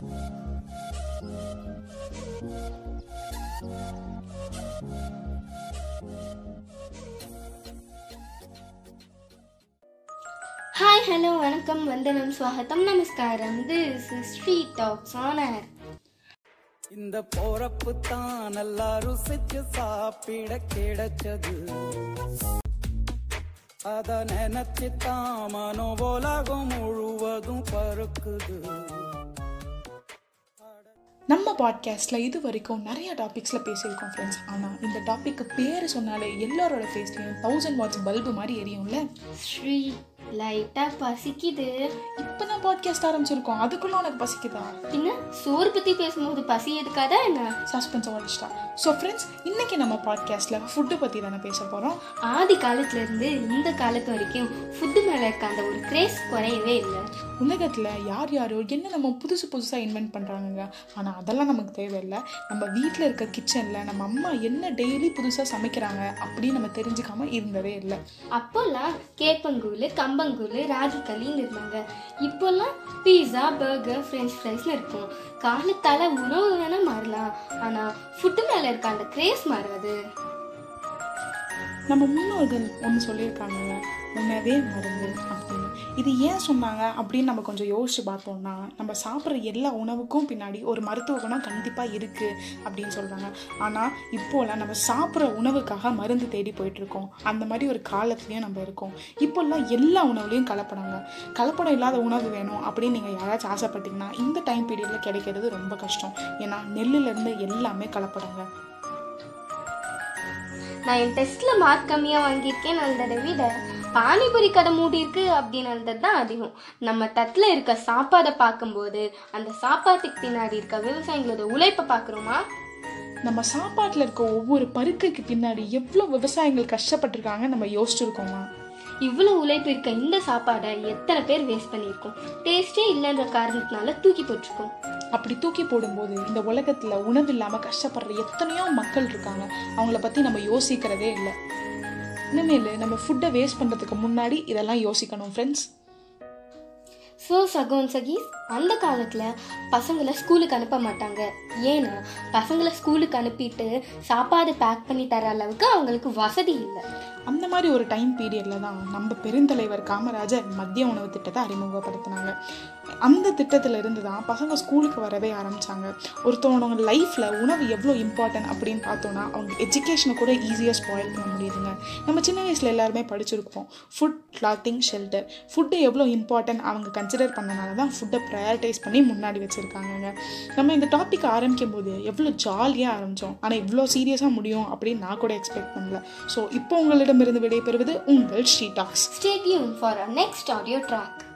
Hi hello வணக்கம். வந்தனம் ஸ்வாகத்தம் நமஸ்காரம். திஸ் இஸ் ஸ்ட்ரீட் டாக்ஸ் ஆனர் இந்த போறப்பு தான் நல்லா ருசிச்சு சாப்பிட கிடைச்சது. அத நினைச்சு தான் மனோ உலகம் முழுவதும் பருக்குது நம்ம பாட்காஸ்ட்டில் இது வரைக்கும் நிறைய டாபிக்ஸில் பேசியிருக்கோம் ஃப்ரெண்ட்ஸ் ஆனால் இந்த டாப்பிக்கு பேர் சொன்னாலே எல்லாரோட ஃபேஸ்லேயும் தௌசண்ட் வாட்ஸ் பல்பு மாதிரி எரியும்ல? ஸ்ரீ லைட்டாக பசிக்குது. இப்போ தான் பாட்காஸ்ட் ஆரம்பிச்சிருக்கோம். அதுக்குள்ள உனக்கு பசிக்குதா? பின்ன சோறு பத்தி பேசும்போது பசி எதுக்காதா என்ன? சஸ்பென்ஸை உடச்சிட்டா ஸோ ஃப்ரெண்ட்ஸ் இன்னைக்கு நம்ம பாட்காஸ்ட்டில் ஃபுட்டு பற்றி தானே பேச போகிறோம் ஆதி காலத்துல இருந்து இந்த காலத்து வரைக்கும் ஃபுட்டு மேல இருக்க அந்த ஒரு கிரேஸ் குறையவே இல்லை. உலகத்தில் யார் யாரோ என்ன நம்ம புதுசு புதுசாக இன்வென்ட் பண்ணுறாங்க ஆனால் அதெல்லாம் நமக்கு தேவையில்லை. நம்ம வீட்டில் இருக்க கிச்சனில் நம்ம அம்மா என்ன டெய்லி புதுசாக சமைக்கிறாங்க அப்படின்னு நம்ம தெரிஞ்சுக்காம இருந்ததே இல்லை. அப்போல்லாம் கேப்பங்கூழ் கம்பங்கூழ் ராகி களின்னு இருந்தாங்க. இப்போல்லாம் பீஸா பர்கர் ஃப்ரெஞ்ச் ஃப்ரைஸ்னு இருக்கும். காலத்தால உணவு வேணா மாறலாம். ஆனா ஃபுட்டு மேல இருக்க அந்த கிரேஸ் மாறாது. நம்ம முன்னோர்கள் ஒன்று சொல்லியிருக்காங்க உணவே மருந்து அப்படின்னு. இது ஏன் சொன்னாங்க அப்படின்னு நம்ம கொஞ்சம் யோசிச்சு பார்த்தோம்னா நம்ம சாப்பிட்ற எல்லா உணவுக்கும் பின்னாடி ஒரு மருத்துவ குணம் கண்டிப்பாக இருக்குது அப்படின்னு சொல்கிறாங்க ஆனால் இப்போலாம் நம்ம சாப்பிட்ற உணவுக்காக மருந்து தேடி போயிட்டுருக்கோம். அந்த மாதிரி ஒரு காலத்துலேயும் நம்ம இருக்கோம். இப்போல்லாம் எல்லா உணவுலையும் கலப்படாங்க. கலப்படம் இல்லாத உணவு வேணும் அப்படின்னு நீங்கள் யாராச்சும் ஆசைப்பட்டீங்கன்னா இந்த டைம் பீரியடில் கிடைக்கிறது ரொம்ப கஷ்டம். ஏன்னா நெல்லுலேருந்து எல்லாமே கலப்படாங்க. நான் என் டெஸ்ட்ல மார்க் கம்மியா வாங்கியிருக்கேன் நல்லதை விட பானிபூரி கடை மூடி இருக்கு அப்படின்னு தான் அதிகம் நம்ம தட்டுல இருக்க சாப்பாடை பார்க்கும்போது அந்த சாப்பாட்டுக்கு பின்னாடி இருக்க விவசாயிகளோட உழைப்பை பார்க்குறோமா? நம்ம சாப்பாட்டில் இருக்க ஒவ்வொரு பருக்கைக்கு பின்னாடி எவ்வளோ விவசாயிகள் கஷ்டப்பட்டிருக்காங்க நம்ம யோசிச்சிருக்கோமா? இவ்வளோ உழைப்பு இருக்க இந்த சாப்பாடை எத்தனை பேர் வேஸ்ட் பண்ணியிருக்கோம்? டேஸ்டே இல்லைன்ற காரணத்தினால தூக்கி போட்டிருக்கோம். அப்படி தூக்கி போடும்போது இந்த உலகத்தில் உணவு இல்லாமல் கஷ்டப்படுற எத்தனையோ மக்கள் இருக்காங்க. அவங்கள பற்றி நம்ம யோசிக்கிறதே இல்லை. இனிமேல் நம்ம ஃபுட்டை வேஸ்ட் பண்ணுறதுக்கு முன்னாடி இதெல்லாம் யோசிக்கணும் ஃப்ரெண்ட்ஸ் ஸோ சகோன் சகீஸ் அந்த காலத்தில் பசங்களை ஸ்கூலுக்கு அனுப்ப மாட்டாங்க. ஏன்னா பசங்களை ஸ்கூலுக்கு அனுப்பிட்டு சாப்பாடு பேக் பண்ணி தர அளவுக்கு அவங்களுக்கு வசதி இல்லை. அந்த மாதிரி ஒரு டைம் பீரியடில் தான் நம்ம பெருந்தலைவர் காமராஜர் மத்திய உணவு திட்டத்தை அறிமுகப்படுத்தினாங்க. அந்த திட்டத்தில் இருந்து தான் பசங்க ஸ்கூலுக்கு வரவே ஆரம்பித்தாங்க ஒருத்தவங்க லைஃப்பில் உணவு எவ்வளோ இம்பார்ட்டன்ட் அப்படின்னு பார்த்தோன்னா அவங்க எஜுகேஷனை கூட ஈஸியாக ஸ்பாயில் பண்ண முடியுதுங்க. நம்ம சின்ன வயசில் எல்லாருமே படிச்சிருப்போம். ஃபுட் கிளாத்திங் ஷெல்டர் ஃபுட்டு எவ்வளோ இம்பார்ட்டன்ட் அவங்க கன்சிடர் பண்ணனால தான் ஃபுட்டை ப்ரையாரிட்டைஸ் பண்ணி முன்னாடி வச்சுருக்காங்கங்க. நம்ம இந்த டாபிக் ஆரம்பிக்கும் போது எவ்வளோ ஜாலியாக ஆரம்பித்தோம் ஆனால் இவ்வளோ சீரியஸாக முடியும் அப்படின்னு நான் கூட எக்ஸ்பெக்ட் பண்ணல. ஸோ இப்போ உங்களிடமிருந்து விடைபெறுவது உங்கள் Sri talks. Stay for for our next.